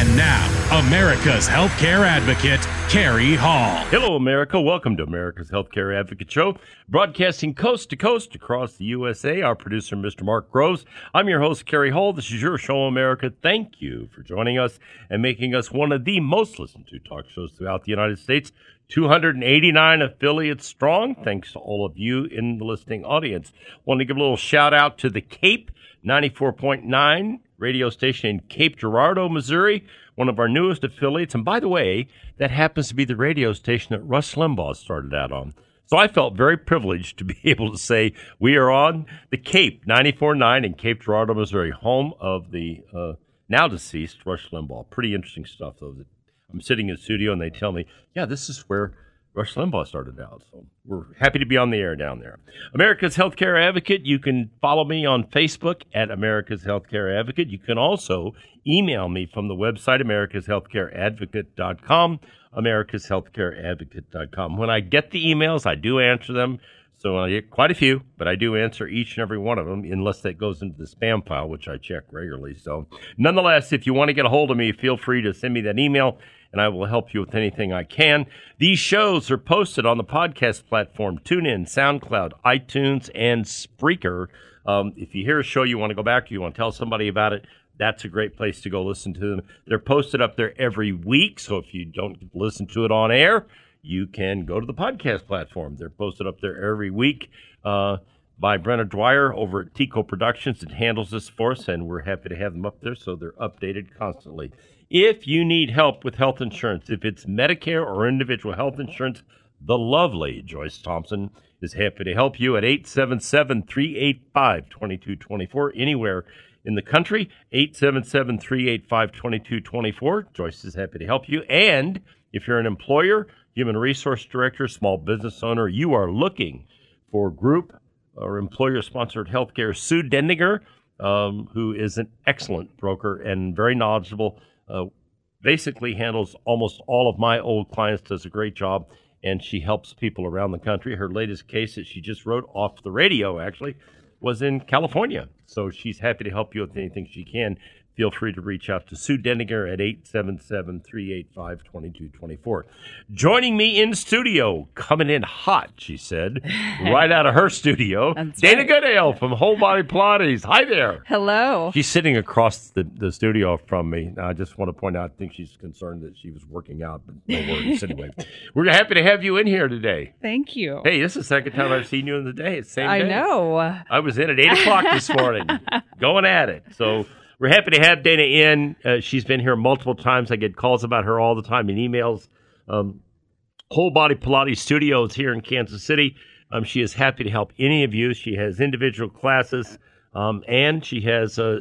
And now, America's Healthcare Advocate, Kerry Hall. Hello, America. Welcome to America's Healthcare Advocate Show, broadcasting coast to coast across the USA. Our producer, Mr. Mark Groves. I'm your host, Carrie Hall. This is your show, America. Thank you for joining us and making us one of the most listened to talk shows throughout the United States. 289 affiliates strong. Thanks to all of you in the listening audience. Want to give a little shout out to the Cape 94.9 radio station in Cape Girardeau, Missouri, one of our newest affiliates. And by the way, that happens to be the radio station that Rush Limbaugh started out on. So I felt very privileged to be able to say we are on the Cape 94.9 in Cape Girardeau, Missouri, home of the uh, now deceased Rush Limbaugh. Pretty interesting stuff, though. I'm sitting in the studio and they tell me, yeah, this is where Rush Limbaugh started out. So we're happy to be on the air down there. America's Healthcare Advocate. You can follow me on Facebook at America's Healthcare Advocate. You can also email me from the website, america's healthcare americashealthcareadvocate.com, americashealthcareadvocate.com. When I get the emails, I do answer them. So I get quite a few, but I do answer each and every one of them unless that goes into the spam file, which I check regularly. So nonetheless, if you want to get a hold of me, feel free to send me that email and I will help you with anything I can. These shows are posted on the podcast platform TuneIn, SoundCloud, iTunes, and Spreaker. Um, if you hear a show you want to go back, you want to tell somebody about it, that's a great place to go listen to them. They're posted up there every week, so if you don't listen to it on air, you can go to the podcast platform. They're posted up there every week. Uh, by Brenna Dwyer over at Tico Productions that handles this for us, and we're happy to have them up there so they're updated constantly. If you need help with health insurance, if it's Medicare or individual health insurance, the lovely Joyce Thompson is happy to help you at 877 385 2224 anywhere in the country. 877 385 2224. Joyce is happy to help you. And if you're an employer, human resource director, small business owner, you are looking for group or employer sponsored healthcare, Sue Dendinger, um, who is an excellent broker and very knowledgeable, uh, basically handles almost all of my old clients, does a great job, and she helps people around the country. Her latest case that she just wrote off the radio, actually, was in California. So she's happy to help you with anything she can. Feel free to reach out to Sue Dendinger at 877 385 2224. Joining me in studio, coming in hot, she said, right out of her studio, That's Dana right. Goodale from Whole Body Pilates. Hi there. Hello. She's sitting across the, the studio from me. I just want to point out, I think she's concerned that she was working out, but no worries anyway. We're happy to have you in here today. Thank you. Hey, this is the second time I've seen you in the day. It's same I day. know. I was in at 8 o'clock this morning, going at it. So we're happy to have Dana in. Uh, she's been here multiple times. I get calls about her all the time and emails. Um, Whole Body Pilates Studios here in Kansas City. Um, she is happy to help any of you. She has individual classes um, and she has uh,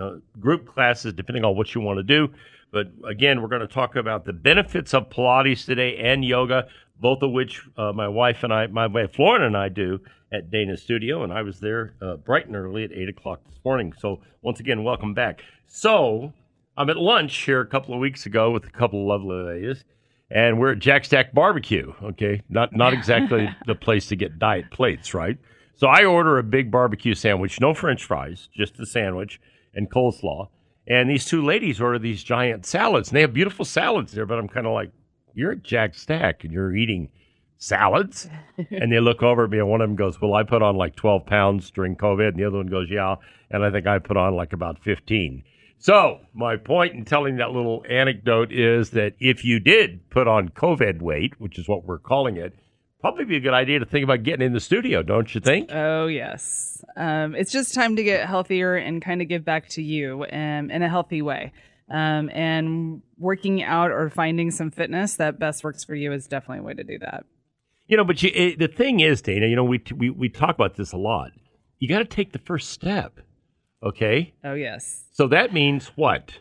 uh, group classes depending on what you want to do. But again, we're going to talk about the benefits of Pilates today and yoga, both of which uh, my wife and I, my wife Lauren and I do at Dana's studio. And I was there uh, bright and early at 8 o'clock this morning. So once again, welcome back. So I'm at lunch here a couple of weeks ago with a couple of lovely ladies and we're at Jack Stack Barbecue. Okay, not not exactly the place to get diet plates, right? So I order a big barbecue sandwich, no French fries, just the sandwich and coleslaw. And these two ladies order these giant salads, and they have beautiful salads there. But I'm kind of like, you're at Jack Stack, and you're eating salads. and they look over at me, and one of them goes, "Well, I put on like 12 pounds during COVID," and the other one goes, "Yeah," and I think I put on like about 15. So, my point in telling that little anecdote is that if you did put on COVID weight, which is what we're calling it, probably be a good idea to think about getting in the studio, don't you think? Oh, yes. Um, it's just time to get healthier and kind of give back to you um, in a healthy way. Um, and working out or finding some fitness that best works for you is definitely a way to do that. You know, but you, it, the thing is, Dana, you know, we, we, we talk about this a lot. You got to take the first step. Okay. Oh, yes. So that means what?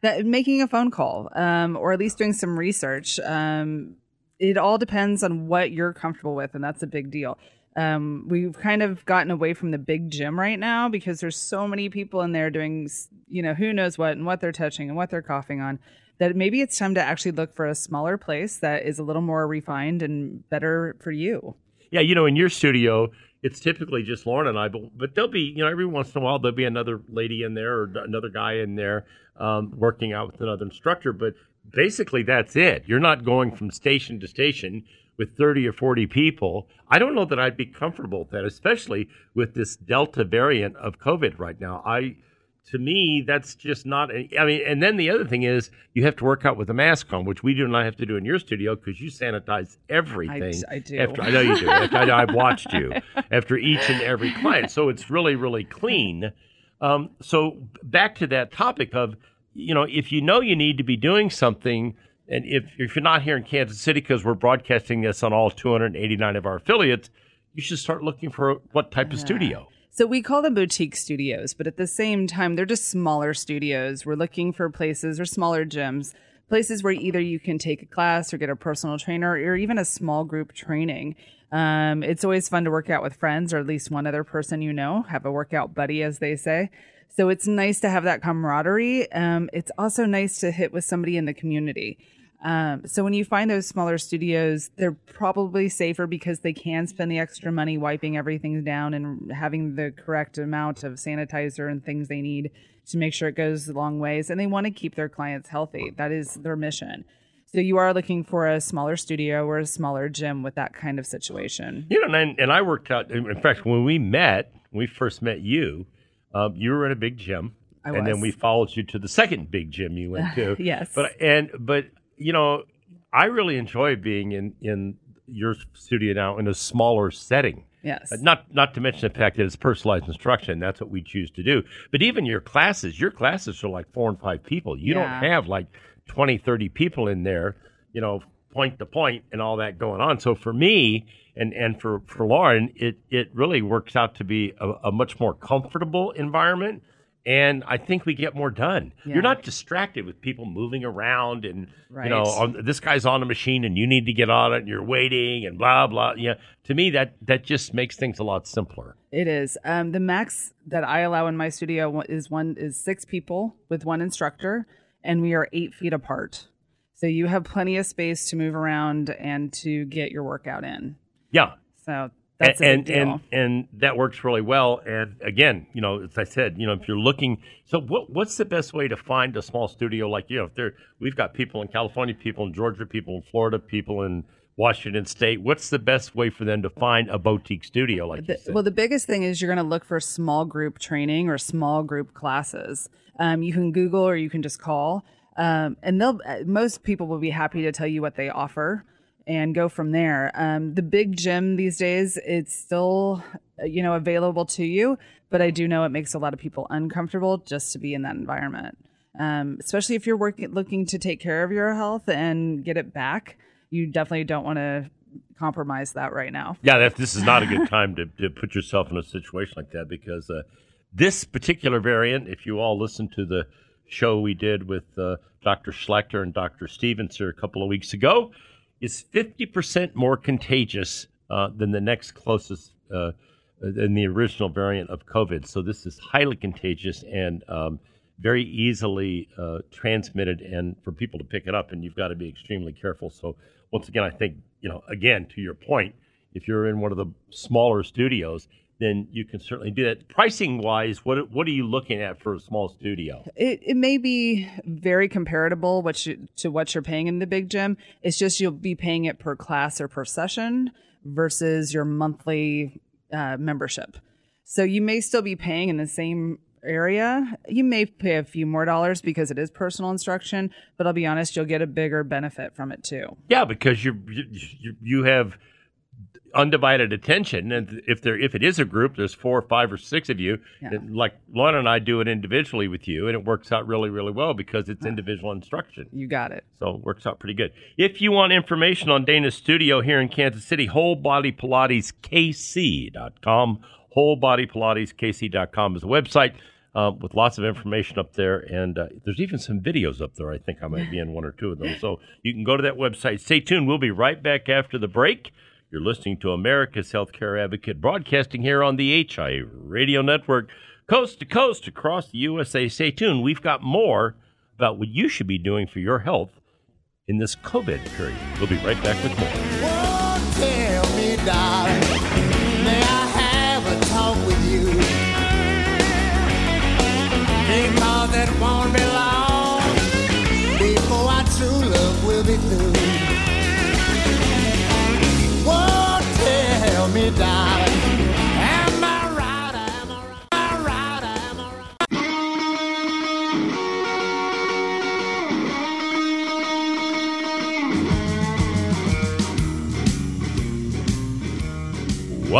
That making a phone call, um, or at least doing some research. Um, it all depends on what you're comfortable with, and that's a big deal. Um, we've kind of gotten away from the big gym right now because there's so many people in there doing, you know, who knows what and what they're touching and what they're coughing on. That maybe it's time to actually look for a smaller place that is a little more refined and better for you. Yeah, you know, in your studio, it's typically just Lauren and I, but, but there'll be, you know, every once in a while there'll be another lady in there or another guy in there um, working out with another instructor. But basically, that's it. You're not going from station to station with 30 or 40 people. I don't know that I'd be comfortable with that, especially with this Delta variant of COVID right now. I, to me, that's just not. I mean, and then the other thing is you have to work out with a mask on, which we do not have to do in your studio because you sanitize everything. I, I do. After I know you do. after, I, I've watched you after each and every client, so it's really, really clean. Um, so back to that topic of, you know, if you know you need to be doing something and if, if you're not here in Kansas City, because we're broadcasting this on all 289 of our affiliates, you should start looking for what type of studio. So we call them boutique studios, but at the same time, they're just smaller studios. We're looking for places or smaller gyms, places where either you can take a class or get a personal trainer or even a small group training. Um, it's always fun to work out with friends or at least one other person you know, have a workout buddy, as they say. So it's nice to have that camaraderie. Um, it's also nice to hit with somebody in the community. Um, so when you find those smaller studios, they're probably safer because they can spend the extra money wiping everything down and having the correct amount of sanitizer and things they need to make sure it goes a long ways. And they want to keep their clients healthy. That is their mission. So you are looking for a smaller studio or a smaller gym with that kind of situation. You know, and, and I worked out. In fact, when we met, when we first met you, um, you were in a big gym, I and then we followed you to the second big gym you went to. Yes. but and but you know, I really enjoy being in in your studio now in a smaller setting. Yes. Uh, Not not to mention the fact that it's personalized instruction. That's what we choose to do. But even your classes, your classes are like four and five people. You Yeah. don't have like 20, 30 people in there, you know, point to point and all that going on. So for me and, and for, for Lauren, it, it really works out to be a, a much more comfortable environment. And I think we get more done. Yeah. You're not distracted with people moving around and you know on, this guy's on a machine and you need to get on it and you're waiting and blah blah. Yeah, to me that that just makes things a lot simpler. It is. Um, the max that I allow in my studio is one is six people with one instructor, and we are eight feet apart. So you have plenty of space to move around and to get your workout in. Yeah, So that's and and and that works really well. And again, you know, as I said, you know, if you're looking, so what what's the best way to find a small studio like you? Know, if there, we've got people in California, people in Georgia, people in Florida, people in Washington State. What's the best way for them to find a boutique studio like The- well, the biggest thing is you're going to look for small group training or small group classes. Um, you can Google or you can just call, um, and they'll. uh, Most people will be happy to tell you what they offer and go from there. Um, the big gym these days, it's still uh, you know available to you, but I do know it makes a lot of people uncomfortable just to be in that environment. Um, especially if you're working, looking to take care of your health and get it back, you definitely don't want to compromise that right now. Yeah, that, this is not a good time to, to put yourself in a situation like that because uh, this particular variant, if you all listened to the show we did with uh, Dr. Schlechter and Dr. Stevens here a couple of weeks ago, is 50% more contagious uh, than the next closest, uh, than the original variant of COVID. So this is highly contagious and um, very easily uh, transmitted, and for people to pick it up, and you've got to be extremely careful. So once again, I think you know, again to your point, if you're in one of the smaller studios, then you can certainly do that. Pricing wise, what what are you looking at for a small studio? it, it may be very comparable what you, to what you're paying in the big gym. It's just you'll be paying it per class or per session versus your monthly uh, membership. So you may still be paying in the same area. You may pay a few more dollars because it is personal instruction, but I'll be honest, you'll get a bigger benefit from it too. Yeah, because you you you have undivided attention. And if there, if it is a group, there's four, five, or six of you. Yeah. Like Lauren and I do it individually with you, and it works out really, really well because it's individual instruction. You got it. So it works out pretty good. If you want information on Dana's studio here in Kansas City, Whole Body Pilates KC.com. Whole Body wholebodypilateskc.com. Wholebodypilateskc.com is the website uh, with lots of information up there. And uh, there's even some videos up there. I think I might be in one or two of them. So you can go to that website. Stay tuned. We'll be right back after the break. You're listening to America's Healthcare Advocate broadcasting here on the HI Radio Network, coast to coast across the USA. Stay tuned. We've got more about what you should be doing for your health in this COVID period. We'll be right back with more.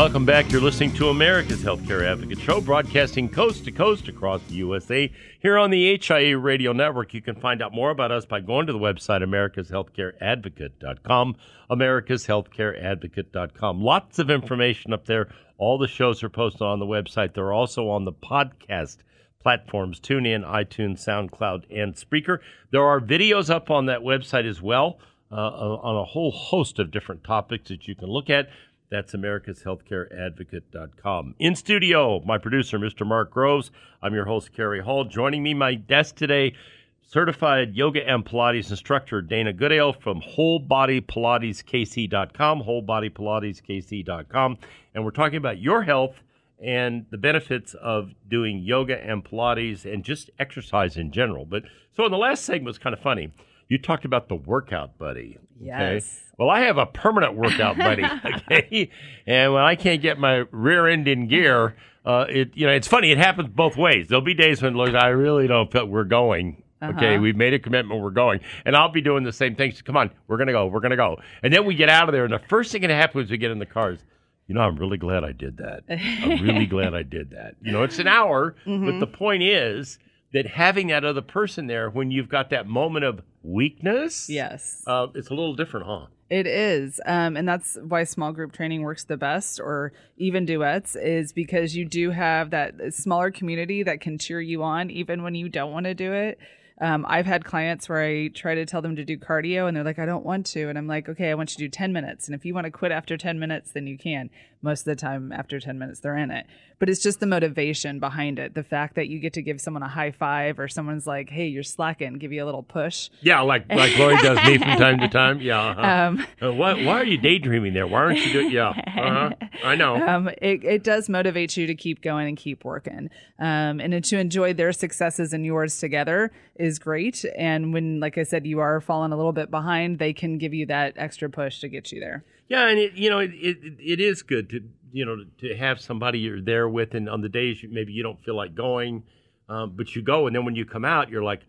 Welcome back. You're listening to America's Healthcare Advocate Show, broadcasting coast to coast across the USA. Here on the HIA Radio Network, you can find out more about us by going to the website americashealthcareadvocate.com. Americashealthcareadvocate.com. Lots of information up there. All the shows are posted on the website. They're also on the podcast platforms TuneIn, iTunes, SoundCloud, and Spreaker. There are videos up on that website as well uh, on a whole host of different topics that you can look at. That's americashealthcareadvocate.com. In studio, my producer, Mr. Mark Groves. I'm your host, Kerry Hall. Joining me, my guest today, certified yoga and Pilates instructor Dana Goodale from WholeBodyPilatesKC.com, WholeBodyPilatesKC.com. And we're talking about your health and the benefits of doing yoga and Pilates and just exercise in general. But so in the last segment was kind of funny. You talked about the workout buddy. okay? Yes. Well, I have a permanent workout buddy, okay? And when I can't get my rear end in gear, uh, it you know it's funny. It happens both ways. There'll be days when look, I really don't feel we're going. Okay, Uh-huh. we've made a commitment. We're going, and I'll be doing the same things. Come on, we're gonna go. We're gonna go. And then we get out of there, and the first thing that happens is we get in the cars. You know, I'm really glad I did that. I'm really glad I did that. You know, it's an hour, but the point is that having that other person there when you've got that moment of weakness, Yes. uh, it's a little different, huh? It is. Um, and that's why small group training works the best, or even duets, is because you do have that smaller community that can cheer you on even when you don't want to do it. Um, I've had clients where I try to tell them to do cardio and they're like, I don't want to. And I'm like, okay, I want you to do 10 minutes. And if you want to quit after 10 minutes, then you can. Most of the time, after 10 minutes, they're in it. But it's just the motivation behind it. The fact that you get to give someone a high five or someone's like, hey, you're slacking, give you a little push. Yeah, like like Lori does me from time to time. Yeah. Uh-huh. Um, Uh, why, why are you daydreaming there? Why aren't you doing? Yeah. Uh-huh. I know. um, it, it does motivate you to keep going and keep working. Um, and to enjoy their successes and yours together is great. And when, like I said, you are falling a little bit behind, they can give you that extra push to get you there. Yeah, and it, you know it, it it is good to you know to have somebody you're there with, and on the days you, maybe you don't feel like going, um, but you go, and then when you come out, you're like,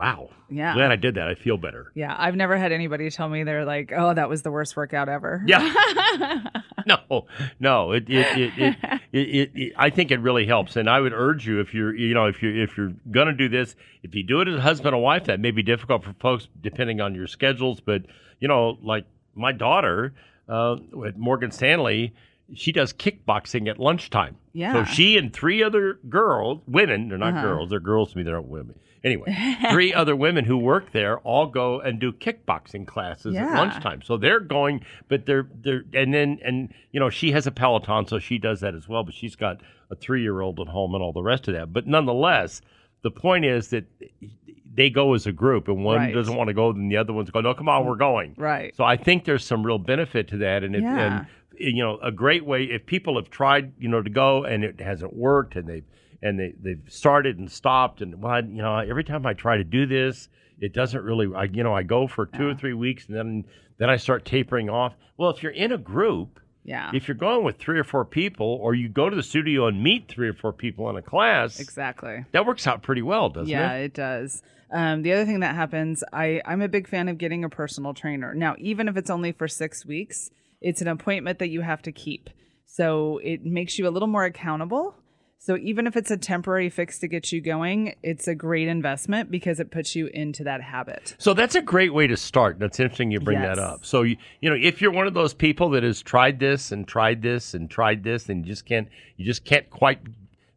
wow, Yeah. glad I did that. I feel better. Yeah, I've never had anybody tell me they're like, "Oh, that was the worst workout ever." Yeah. no, no. It it it, it, it, it, it I think it really helps, and I would urge you if you're you know if you if you're gonna do this, if you do it as a husband and wife, that may be difficult for folks depending on your schedules. But you know, like my daughter uh, at Morgan Stanley. She does kickboxing at lunchtime. Yeah. So she and three other girls, women, they're not Uh-huh. girls, they're girls to me, they're not women. Anyway, three other women who work there all go and do kickboxing classes at lunchtime. So they're going, but they're they're and then and you know she has a Peloton, so she does that as well. But she's got a three year old at home and all the rest of that. But nonetheless, the point is that they go as a group, and one Right. doesn't want to go, then the other ones go, no, come on, we're going. Right. So I think there's some real benefit to that, and it, Yeah. and you know a great way if people have tried you know to go and it hasn't worked and they and they they've started and stopped and well you know every time I try to do this it doesn't really I you know I go for two or three weeks and then then I start tapering off. Well, if you're in a group. Yeah. If you're going with three or four people, or you go to the studio and meet three or four people in a class, exactly. that works out pretty well, doesn't yeah, it? Yeah, it does. Um, the other thing that happens, I, I'm a big fan of getting a personal trainer. Now, even if it's only for six weeks, It's an appointment that you have to keep. So it makes you a little more accountable. So even if it's a temporary fix to get you going, it's a great investment because it puts you into that habit. So that's a great way to start. That's interesting you bring that up. So you, you know, if you're one of those people that has tried this and tried this and tried this and you just can't you just can't quite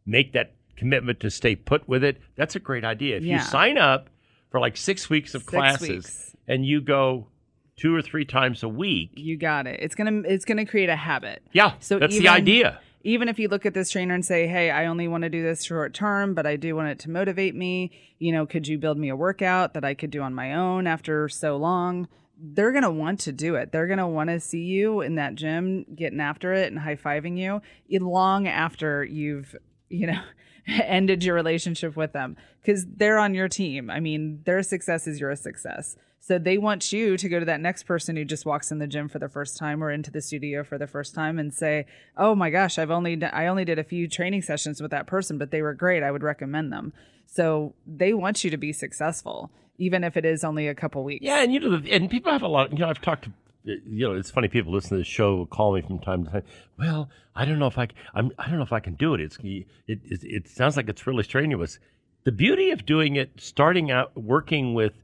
make that commitment to stay put with it, that's a great idea. If Yeah. you sign up for like 6 weeks of Six classes weeks. and you go two or three times a week, You got it. It's gonna it's gonna create a habit. yeah, So that's even, the idea. Even if you look at this trainer and say, "Hey, I only want to do this short term, but I do want it to motivate me," you know, could you build me a workout that I could do on my own after so long? They're gonna want to do it. They're gonna want to see you in that gym, getting after it and high fiving you, long after you've, you know, ended your relationship with them because they're on your team. I mean, their success is your success. So they want you to go to that next person who just walks in the gym for the first time or into the studio for the first time and say, "Oh my gosh, I've only I only did a few training sessions with that person, but they were great. I would recommend them." So they want you to be successful, even if it is only a couple weeks. Yeah, and you know, and people have a lot. You know, I've talked to. You know, it's funny. People listen to this show will call me from time to time. Well, I don't know if I. I'm. I don't know if I can do it. It's. It. It, it sounds like it's really strenuous. The beauty of doing it, starting out working with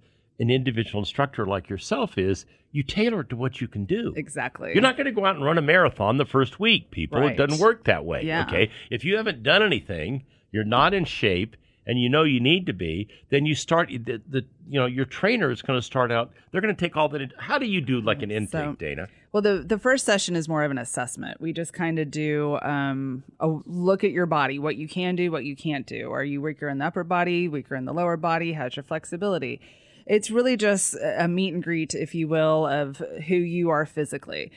an individual instructor like yourself, is you tailor it to what you can do. Exactly. You're not going to go out and run a marathon the first week, people. Right. It doesn't work that way. Yeah. Okay. If you haven't done anything, you're not in shape, and you know you need to be, then you start the, the you know your trainer is going to start out. They're going to take all that. In, how do you do like an intake, So- Dana? Well, the the first session is more of an assessment. We just kind of do um, a look at your body, what you can do, what you can't do. Are you weaker in the upper body, weaker in the lower body? How's your flexibility? It's really just a meet and greet, if you will, of who you are physically.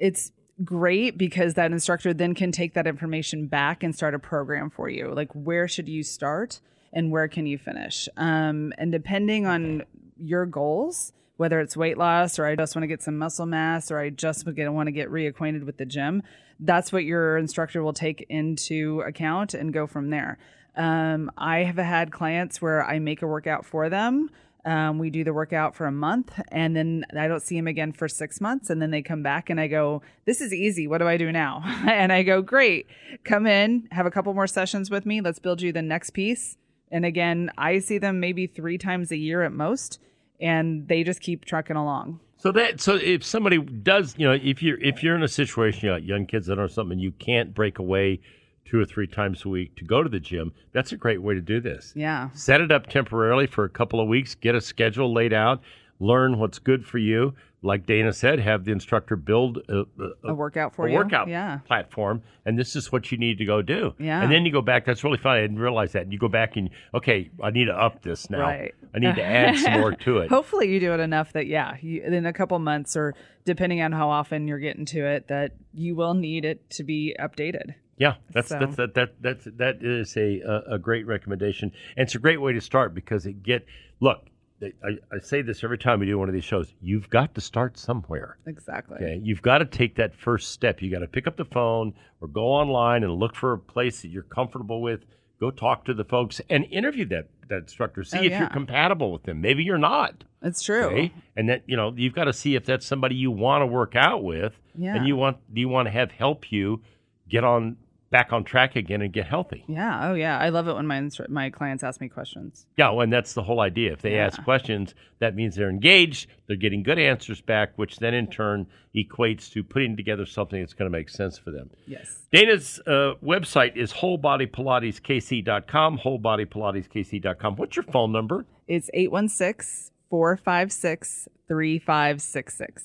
It's great because that instructor then can take that information back and start a program for you. Like, where should you start and where can you finish? Um, and depending on your goals, whether it's weight loss or I just want to get some muscle mass or I just want to get reacquainted with the gym, that's what your instructor will take into account and go from there. Um, I have had clients where I make a workout for them. Um, we do the workout for a month and then I don't see them again for six months. And then they come back and I go, This is easy. What do I do now? and I go, Great. Come in, have a couple more sessions with me. Let's build you the next piece. And again, I see them maybe three times a year at most, and they just keep trucking along. So that so if somebody does, you know, if you're if you're in a situation, you got young kids that are something you can't break away two or three times a week to go to the gym, that's a great way to do this. Yeah. set it up temporarily for a couple of weeks, get a schedule laid out, learn what's good for you. Like Dana said, have the instructor build a, A workout for a you. workout Yeah. platform, and this is what you need to go do. Yeah. And then you go back. That's really funny. I didn't realize that. And you go back and okay, I need to up this now. Right. I need to add some more to it. Hopefully, you do it enough that, yeah, you, in a couple months or depending on how often you're getting to it, that you will need it to be updated. Yeah, that's So- that's that that that's that is a, a great recommendation, and it's a great way to start because it get look. I, I say this every time we do one of these shows. You've got to start somewhere. Exactly. Okay, you've got to take that first step. You got to pick up the phone or go online and look for a place that you're comfortable with. Go talk to the folks and interview that that instructor. See Oh, if yeah. you're compatible with them. Maybe you're not. It's true. Okay, and that you know you've got to see if that's somebody you want to work out with, Yeah. and you want you want to have help you get on back on track again and get healthy. Yeah. Oh, yeah. I love it when my instru- my clients ask me questions. Yeah, well, and that's the whole idea. If they Yeah. ask questions, that means they're engaged, they're getting good answers back, which then in turn equates to putting together something that's going to make sense for them. Yes. Dana's uh, website is wholebodypilateskc.com, wholebodypilateskc.com. What's your phone number? It's 816 456 3566.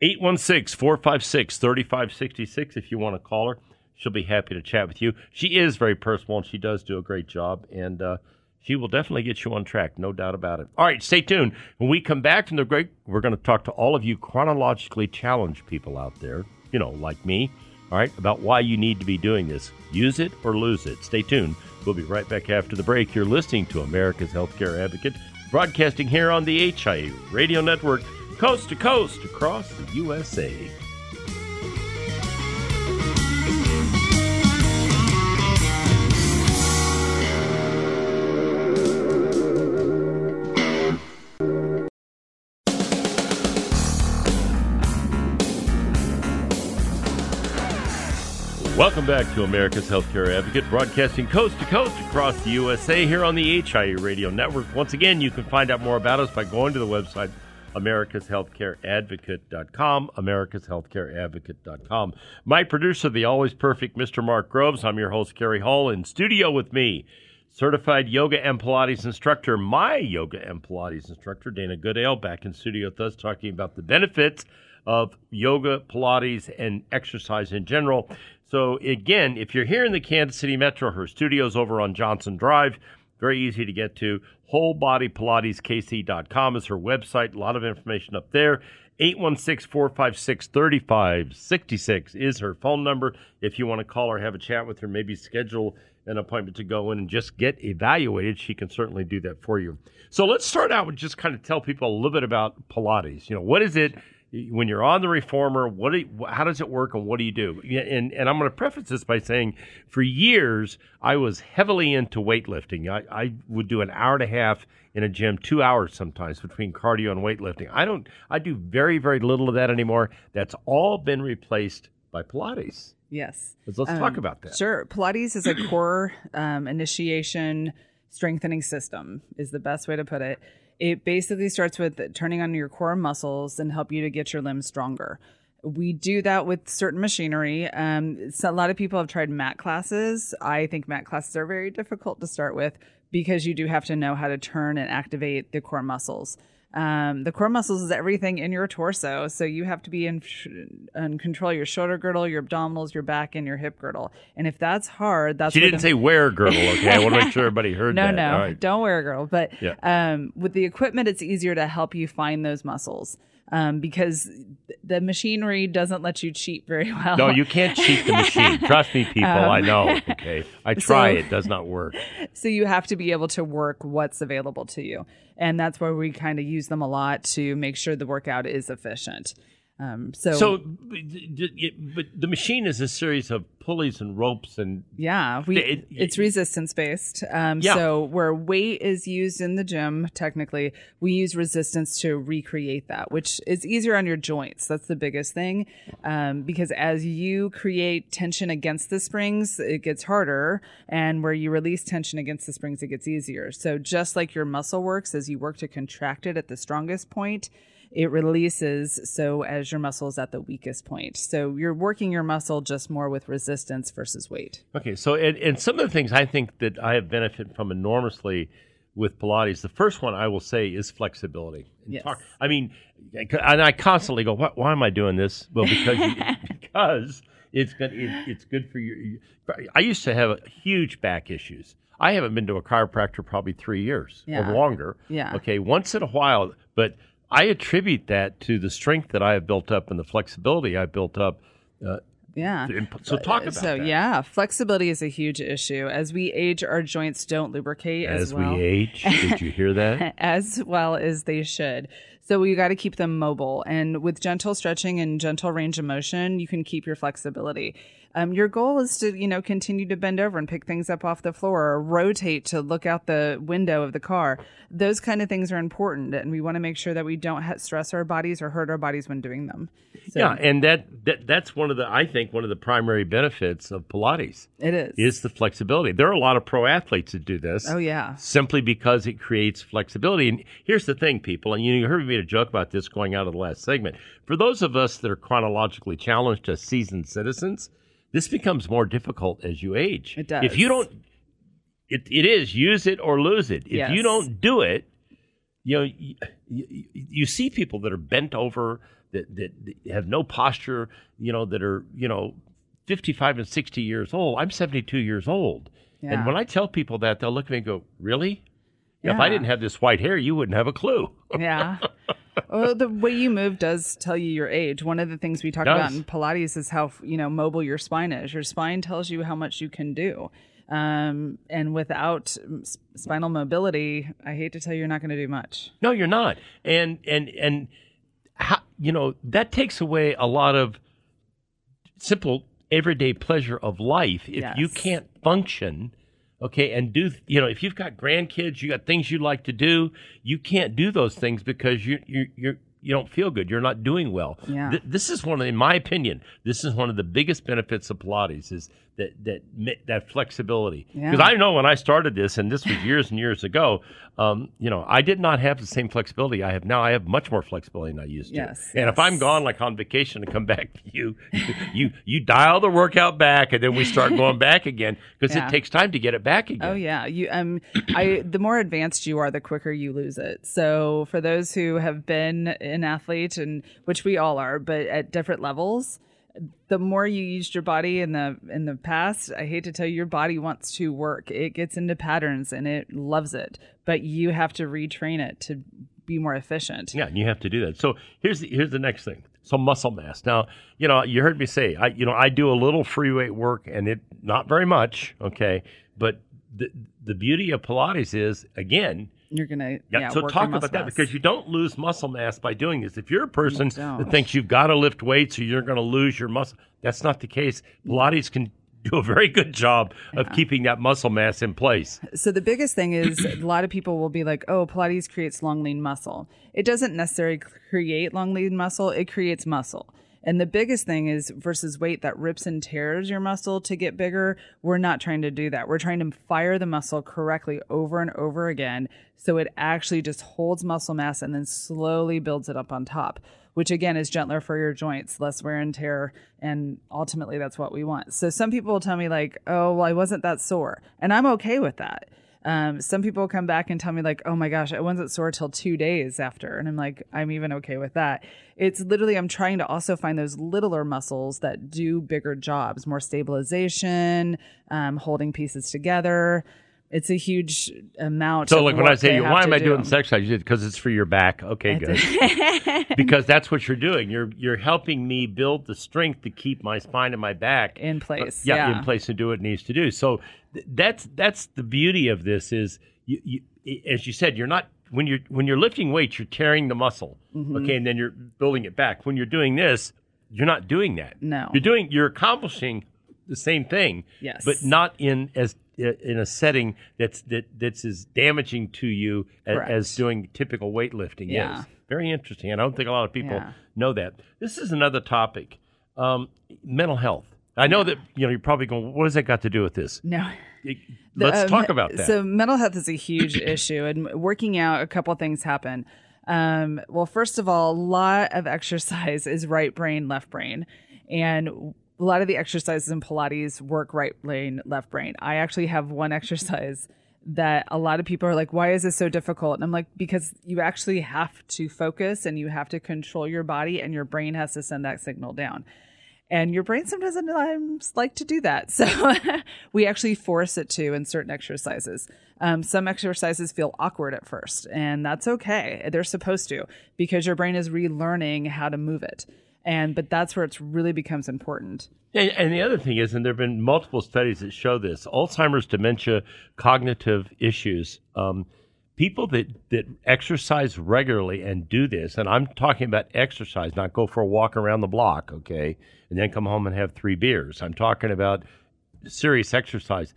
816 456 3566 if you want to call her. She'll be happy to chat with you. She is very personal and she does do a great job. And uh, she will definitely get you on track, no doubt about it. All right, stay tuned. When we come back from the break, we're going to talk to all of you chronologically challenged people out there, you know, like me, all right, about why you need to be doing this. Use it or lose it. Stay tuned. We'll be right back after the break. You're listening to America's Healthcare Advocate, broadcasting here on the HIA Radio Network, coast to coast across the USA. Welcome back to America's Healthcare Advocate, broadcasting coast to coast across the USA here on the HIE Radio Network. Once again, you can find out more about us by going to the website americashealthcareadvocate.com, americashealthcareadvocate.com. My producer, the always perfect Mr. Mark Groves. I'm your host, Kerry Hall. In studio with me, certified yoga and Pilates instructor, my yoga and Pilates instructor, Dana Goodale, back in studio with us talking about the benefits of yoga, Pilates, and exercise in general. So, again, if you're here in the Kansas City Metro, her studio's over on Johnson Drive. Very easy to get to. WholeBodyPilatesKC.com is her website. A lot of information up there. 816 456 3566 is her phone number. If you want to call her, have a chat with her, maybe schedule an appointment to go in and just get evaluated, she can certainly do that for you. So let's start out with just kind of tell people a little bit about Pilates. You know, what is it? When you're on the reformer, what do you, how does it work and what do you do? And, and I'm going to preface this by saying for years, I was heavily into weightlifting. I, I would do an hour and a half in a gym, two hours sometimes between cardio and weightlifting. I don't, I do very, very little of that anymore. That's all been replaced by Pilates. Yes. Let's, let's talk about that. Sure. Pilates is a core um, initiation strengthening system, is the best way to put it. It basically starts with turning on your core muscles and help you to get your limbs stronger. We do that with certain machinery. Um, so a lot of people have tried mat classes. I think mat classes are very difficult to start with because you do have to know how to turn and activate the core muscles. Um, the core muscles is everything in your torso, so you have to be in, in control your shoulder girdle, your abdominals, your back, and your hip girdle. And if that's hard, that's She didn't say wear girdle, okay? I want to make sure everybody heard no, that. no, right. don't wear a girdle. But Yeah. um, with the equipment, it's easier to help you find those muscles um, because th- the machinery doesn't let you cheat very well. No, you can't cheat the machine. Trust me, people. I know. Okay, I try. Um, so- it does not work. so you have to be able to work what's available to you, and that's where we kind of use them a lot to make sure the workout is efficient. Um, so, So, but the machine is a series of pulleys and ropes and Yeah, we It- it's resistance based. Um, Yeah. So where weight is used in the gym, technically, we use resistance to recreate that, which is easier on your joints. That's the biggest thing, um, because as you create tension against the springs, it gets harder, and where you release tension against the springs, it gets easier. So just like your muscle works, as you work to contract it at the strongest point. It releases so as your muscle is at the weakest point. So you're working your muscle just more with resistance versus weight. Okay, so and, and some of the things I think that I have benefited from enormously with Pilates. The first one I will say is flexibility. And Yes. talk- I mean, and I constantly go, why, why am I doing this? Well, because you, because it's good. It, it's good for you. I used to have huge back issues. I haven't been to a chiropractor probably three years Yeah. or longer. Yeah. Okay, once in a while, but I attribute that to the strength that I have built up and the flexibility I built up. Uh, Yeah. so talk about so that. yeah, flexibility is a huge issue. As we age, our joints don't lubricate as, well As well we age, did you hear that? as well as they should. So we got to keep them mobile, and with gentle stretching and gentle range of motion, you can keep your flexibility. Um, your goal is to, you know, continue to bend over and pick things up off the floor, or rotate to look out the window of the car. Those kind of things are important, and we want to make sure that we don't ha- stress our bodies or hurt our bodies when doing them. So yeah, and that, that that's one of the I think one of the primary benefits of Pilates it is. is the flexibility. There are a lot of pro athletes that do this. Oh yeah. Simply because it creates flexibility. And here's the thing, people, and you heard me made a joke about this going out of the last segment. For those of us that are chronologically challenged as seasoned citizens, this becomes more difficult as you age. It does. If you don't, it, it is use it or lose it. If Yes. you don't do it, you know, you, you, you see people that are bent over, that, that have no posture, you know, that are, you know, 55 and 60 years old. I'm 72 years old. And when I tell people that, they'll look at me and go, Really? If I didn't have this white hair, you wouldn't have a clue. Yeah. well, the way you move does tell you your age. One of the things we talk about in Pilates is how you know mobile your spine is. Your spine tells you how much you can do. Um, and without spinal mobility, I hate to tell you, you're not going to do much. No, you're not. And and and how, you know that takes away a lot of simple everyday pleasure of life if you can't function. Okay, and do you know if you've got grandkids, you got things you like to do, you can't do those things because you you you're you don't feel good. You're not doing well. Yeah. Th- this is one of, in my opinion, this is one of the biggest benefits of Pilates is that that that flexibility. Yeah. Because I know when I started this, and this was years and years ago, um, you know, I did not have the same flexibility I have now. I have much more flexibility than I used to. Yes, And if I'm gone, like on vacation, and come back, to you you you dial the workout back, and then we start going back again because Yeah. it takes time to get it back again. Oh yeah, you um, I the more advanced you are, the quicker you lose it. So for those who have been an athlete, and which we all are, but at different levels, the more you used your body in the in the past, I hate to tell you, your body wants to work. It gets into patterns and it loves it, but you have to retrain it to be more efficient. Yeah, and you have to do that. So here's the, here's the next thing. So muscle mass. Now, you know, you heard me say, I you know, I do a little free weight work, and it not very much, okay. But the the beauty of Pilates is again, You're gonna yeah. yeah. so talk about that mass. because you don't lose muscle mass by doing this. If you're a person don't. that thinks you've got to lift weights or you're going to lose your muscle, that's not the case. Pilates can do a very good job of keeping that muscle mass in place. So the biggest thing is a lot of people will be like, "Oh, Pilates creates long lean muscle." It doesn't necessarily create long lean muscle; it creates muscle. And the biggest thing is versus weight that rips and tears your muscle to get bigger. We're not trying to do that. We're trying to fire the muscle correctly over and over again so it actually just holds muscle mass and then slowly builds it up on top, which again is gentler for your joints, less wear and tear. And ultimately, that's what we want. So some people will tell me, like, oh, well, I wasn't that sore. And I'm okay with that. Um, some people come back and tell me like, "Oh my gosh, I wasn't sore till two days after," and I'm like, "I'm even okay with that." It's literally I'm trying to also find those littler muscles that do bigger jobs, more stabilization, um, holding pieces together. It's a huge amount. So, like when I say, you, why am I do. doing this exercise? Because it's for your back. Okay, good. because that's what you're doing. You're you're helping me build the strength to keep my spine and my back in place? yeah, yeah, in place to do what it needs to do. So th- that's that's the beauty of this is you, you as you said, you're not when you're when you're lifting weights, you're tearing the muscle. Mm-hmm. Okay, and then you're building it back. When you're doing this, you're not doing that. No. You're doing you're accomplishing the same thing. Yes. But not in as in a setting that's that that's as damaging to you as, as doing typical weightlifting Yeah. is. Very interesting. and I don't think a lot of people Yeah. know that. This is another topic. Um, mental health. I know that you know you're probably going. What has that got to do with this? no. Let's Um, talk about that. So mental health is a huge issue, and working out, a couple things happen. Um, well, first of all, a lot of exercise is right brain, left brain, and a lot of the exercises in Pilates work right brain, left brain. I actually have one exercise that a lot of people are like, "Why is this so difficult?" And I'm like, "Because you actually have to focus and you have to control your body, and your brain has to send that signal down." and your brain sometimes like to do that. So we actually force it to in certain exercises. Um, some exercises feel awkward at first, and that's okay. They're supposed to because your brain is relearning how to move it. And but that's where it really becomes important. And, and the other thing is, and there have been multiple studies that show this: Alzheimer's, dementia, cognitive issues. Um, people that that exercise regularly and do this, and I'm talking about exercise, not go for a walk around the block, okay, and then come home and have three beers. I'm talking about serious exercise.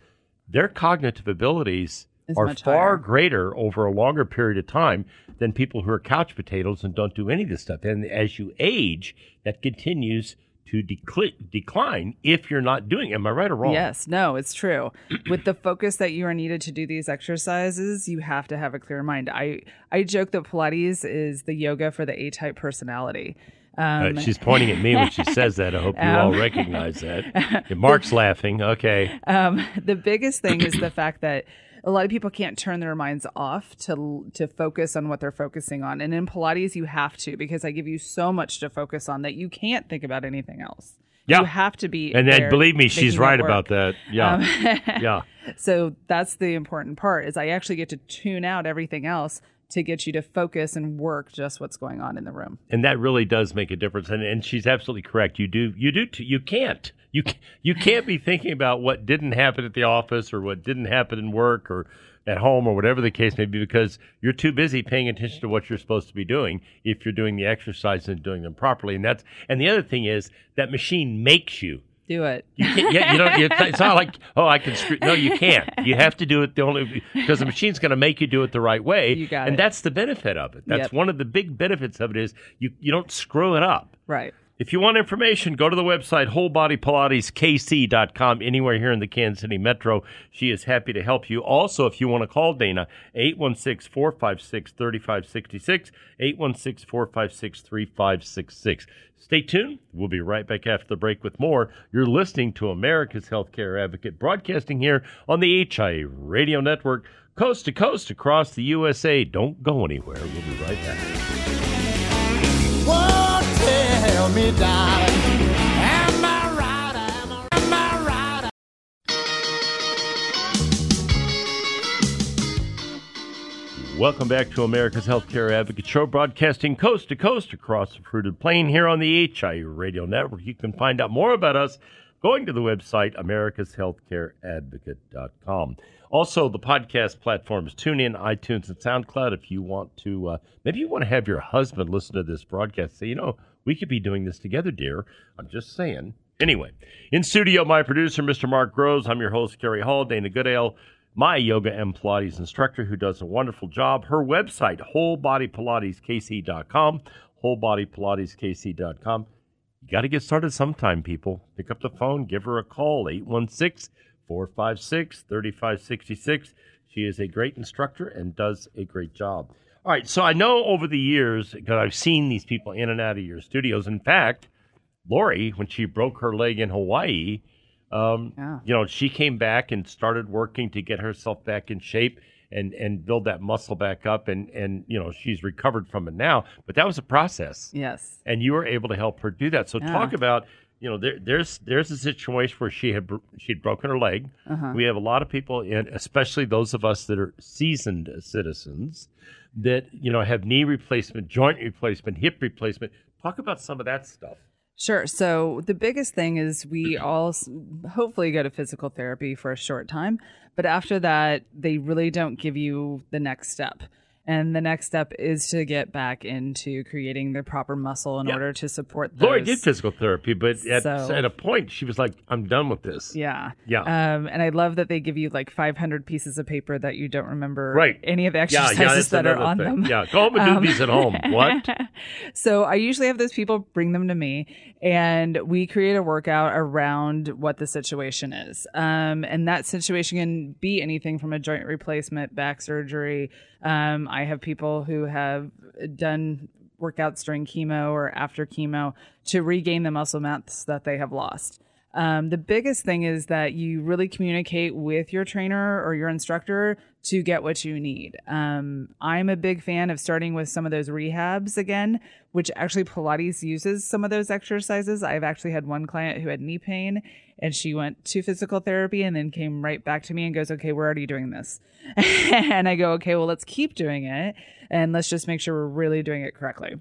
Their cognitive abilities are far higher. greater over a longer period of time than people who are couch potatoes and don't do any of this stuff. And as you age, that continues to decli- decline if you're not doing it. Am I right or wrong? Yes, no, it's true. With the focus that you are needed to do these exercises, you have to have a clear mind. I I joke that Pilates is the yoga for the A-type personality. Um, Uh, she's pointing at me when she says that. I hope you all Um, recognize that. Mark's laughing. Okay. um, the biggest thing is the fact that a lot of people can't turn their minds off to to focus on what they're focusing on. And in Pilates, you have to because I give you so much to focus on that you can't think about anything else. Yeah. You have to be. And then believe me, she's right about that. Yeah. Um, yeah. So that's the important part is I actually get to tune out everything else to get you to focus and work just what's going on in the room. and that really does make a difference. And, and she's absolutely correct. You do, you do, t- you can't, you you can't be thinking about what didn't happen at the office or what didn't happen in work or at home or whatever the case may be because you're too busy paying attention to what you're supposed to be doing if you're doing the exercises and doing them properly. And that's and the other thing is that machine makes you Do it. You can't, yeah, you don't. It's not like oh, I can. Screw, no, you can't. You have to do it the only because the machine's going to make you do it the right way. You got and it. that's the benefit of it. That's Yep. one of the big benefits of it is you you don't screw it up. Right. If you want information, go to the website wholebodypilateskc.com anywhere here in the Kansas City Metro. She is happy to help you. Also, if you want to call Dana, 816-456-3566, 816-456-3566. Stay tuned. We'll be right back after the break with more. You're listening to America's Healthcare Advocate broadcasting here on the HI Radio Network, coast to coast across the USA. Don't go anywhere. We'll be right back. Me? Welcome back to America's Healthcare Advocate Show, broadcasting coast to coast across the fruited plain here on the HI Radio Network. You can find out more about us going to the website americashealthcareadvocate.com. Also, the podcast platforms TuneIn, iTunes, and SoundCloud. If you want to, uh, maybe you want to have your husband listen to this broadcast. Say, you know, we could be doing this together, dear. I'm just saying. Anyway, in studio, my producer, Mr. Mark Groves. I'm your host, Kerry Hall, Dana Goodale my yoga and Pilates instructor who does a wonderful job. Her website, wholebodypilateskc.com, wholebodypilateskc.com. You got to get started sometime, people. Pick up the phone, give her a call, 816 456 3566. She is a great instructor and does a great job. All right, so I know over the years, because I've seen these people in and out of your studios. In fact, Lori, when she broke her leg in Hawaii, um, Yeah. you know, she came back and started working to get herself back in shape and and build that muscle back up, and and you know, she's recovered from it now. But that was a process, Yes. and you were able to help her do that. So Yeah. talk about. You know, there, there's there's a situation where she had she'd broken her leg. Uh-huh. We have a lot of people, in, especially those of us that are seasoned citizens, that you know have knee replacement, joint replacement, hip replacement. Talk about some of that stuff. Sure. So the biggest thing is we all hopefully go to physical therapy for a short time, but after that, they really don't give you the next step. And the next step is to get back into creating the proper muscle in Yeah. order to support those. Lori did physical therapy, but at, So- at a point she was like, "I'm done with this." Yeah. Yeah. Um, and I love that they give you like 500 pieces of paper that you don't remember Right. any of the exercises yeah, that's that are on thing. them. Yeah, go home and do Um, these at home. What? so I usually have those people bring them to me and we create a workout around what the situation is. Um, and that situation can be anything from a joint replacement, back surgery. Um, I have people who have done workouts during chemo or after chemo to regain the muscle mass that they have lost. Um, the biggest thing is that you really communicate with your trainer or your instructor to get what you need. Um, I'm a big fan of starting with some of those rehabs again, which actually Pilates uses some of those exercises. I've actually had one client who had knee pain and she went to physical therapy and then came right back to me and goes, Okay, we're already doing this. and I go, Okay, well, let's keep doing it and let's just make sure we're really doing it correctly.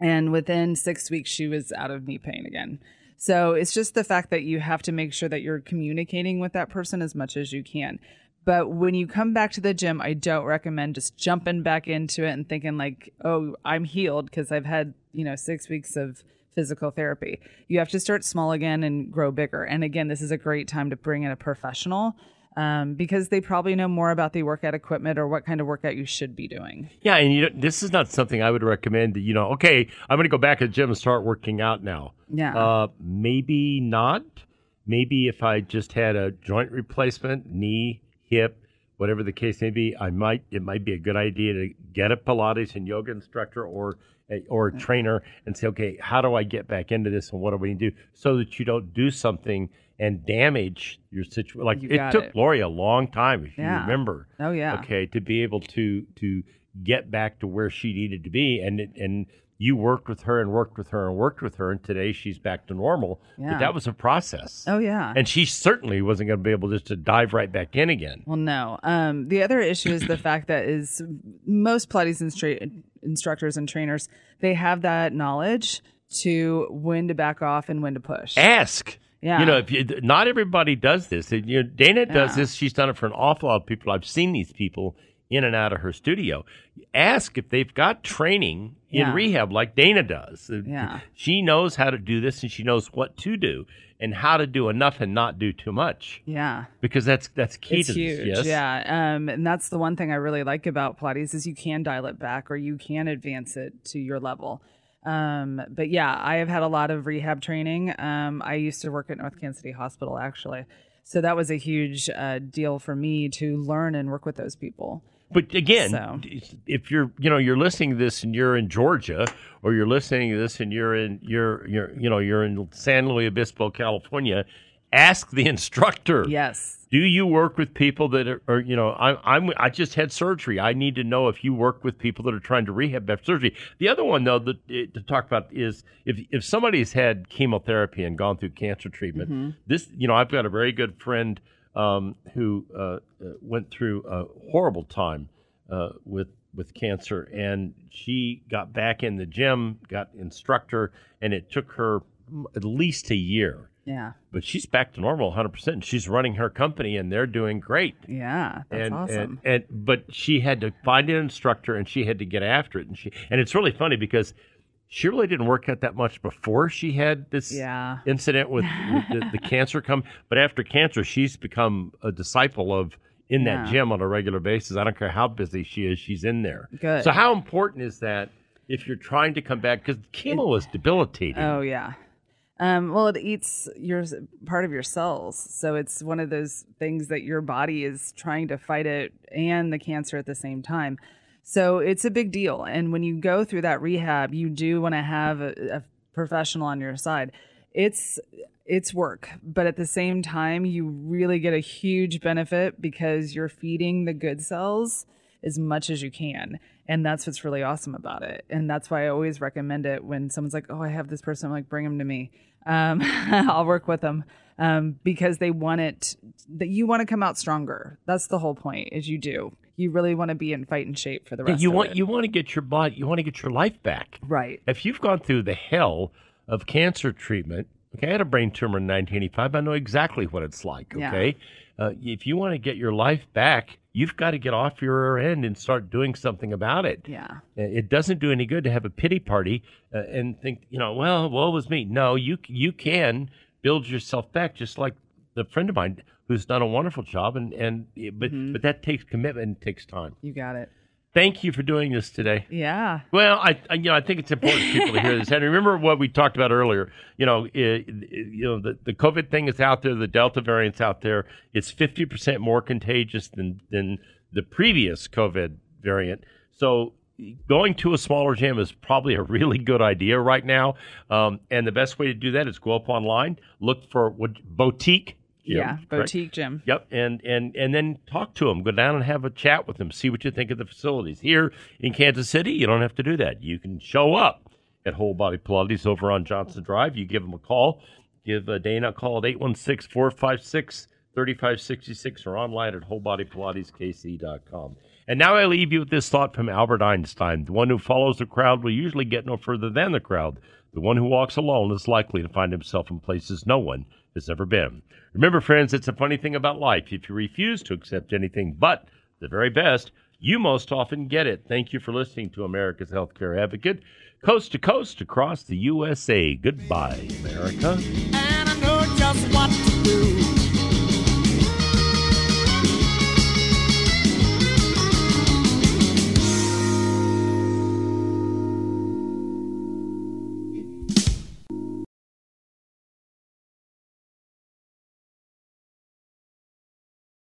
And within six weeks, she was out of knee pain again. So it's just the fact that you have to make sure that you're communicating with that person as much as you can. But when you come back to the gym, I don't recommend just jumping back into it and thinking like, "Oh, I'm healed" because I've had, you know, 6 weeks of physical therapy. You have to start small again and grow bigger. And again, this is a great time to bring in a professional um, because they probably know more about the workout equipment or what kind of workout you should be doing. Yeah, and you know, this is not something I would recommend. That you know, okay, I'm going to go back to the gym and start working out now. Yeah. Uh, maybe not. Maybe if I just had a joint replacement, knee, hip, whatever the case may be, I might. It might be a good idea to get a Pilates and yoga instructor or or a trainer and say, okay, how do I get back into this and what do we do so that you don't do something and damage your situation. Like You it took it. Lori a long time, if you remember. Oh, yeah. Okay, to be able to to get back to where she needed to be, and it- and you worked with her and worked with her and worked with her, and today she's back to normal. Yeah. But that was a process. Oh yeah. And she certainly wasn't going to be able just to dive right back in again. Well, no. Um, the other issue is the fact that is most Pilates instra- instructors and trainers they have that knowledge to when to back off and when to push. Ask. Yeah. You know, if you, not everybody does this. And, You know, Dana does Yeah. this. She's done it for an awful lot of people. I've seen these people in and out of her studio. Ask if they've got training in Yeah. rehab like Dana does. Uh, Yeah. She knows how to do this and she knows what to do. and how to do enough and not do too much Yeah. because that's that's key it's to huge. this. Yes. Yeah. Um, and that's the one thing I really like about Pilates is you can dial it back or you can advance it to your level. Um, but yeah, I have had a lot of rehab training. Um, I used to work at North Kansas City Hospital actually. So that was a huge uh, deal for me to learn and work with those people. But again, So- if you're you know you're listening to this and you're in Georgia, or you're listening to this and you're in you're you're you know you're in San Luis Obispo, California, ask the instructor. Yes. Do you work with people that are, are you know, I, I'm, I just had surgery. I need to know if you work with people that are trying to rehab after surgery. The other one, though, that, eh, to talk about is if, if somebody's had chemotherapy and gone through cancer treatment, this, you know, I've got a very good friend um, who uh, uh, went through a horrible time uh, with with cancer, and she got back in the gym, got instructor, and it took her at least a year Yeah. but she's back to normal 100% she's running her company and they're doing great Yeah. That's and, awesome. and and but she had to find an instructor and she had to get after it and she and it's really funny because she really didn't work out that much before she had this Yeah. incident with, with the, the cancer come but after cancer she's become a disciple of in that Yeah. gym on a regular basis i don't care how busy she is she's in there Good. so how important is that if you're trying to come back because chemo is debilitating Oh yeah. Um, well, it eats your part of your cells, so it's one of those things that your body is trying to fight it and the cancer at the same time. So it's a big deal. And when you go through that rehab, you do want to have a, a professional on your side. It's it's work, but at the same time, you really get a huge benefit because you're feeding the good cells as much as you can. And that's what's really awesome about it. And that's why I always recommend it when someone's like, oh, I have this person. I'm like, bring them to me. Um, I'll work with them um, because they want it, that you want to come out stronger. That's the whole point is you do. You really want to be in fighting shape for the Yeah, rest you of want it. you want to get your body you want to get your life back right. if you've gone through the hell of cancer treatment, okay, I had a brain tumor in 1985. I know exactly what it's like, Yeah. okay? Uh, if you want to get your life back, you've got to get off your end and start doing something about it. Yeah. Uh, It doesn't do any good to have a pity party uh, and think, you know, well, woe was me. No, you you can build yourself back, just like the friend of mine who's done a wonderful job, and and but mm-hmm. but that takes commitment and takes time. You got it. Thank you for doing this today. Yeah. Well, I, I you know I think it's important for people to hear this. And remember what we talked about earlier. You know, it, you know the, the COVID thing is out there. The Delta variant's out there. It's fifty percent more contagious than than the previous COVID variant. So going to a smaller gym is probably a really good idea right now. Um, and the best way to do that is go up online, look for what boutique. Gym, yeah. correct? Boutique gym. Yep, and and and then talk to them. Go down and have a chat with them. See what you think of the facilities here in Kansas City. You don't have to do that. You can show up at Whole Body Pilates over on Johnson Drive. You give them a call. Give uh, Dana a call at 816-456-3566 or online at wholebodypilateskc.com. And now I leave you with this thought from Albert Einstein: the one who follows the crowd will usually get no further than the crowd. The one who walks alone is likely to find himself in places no one has ever been. Remember, friends, it's a funny thing about life. If you refuse to accept anything but the very best, you most often get it. Thank you for listening to America's Healthcare Advocate, coast to coast across the USA. Goodbye, America.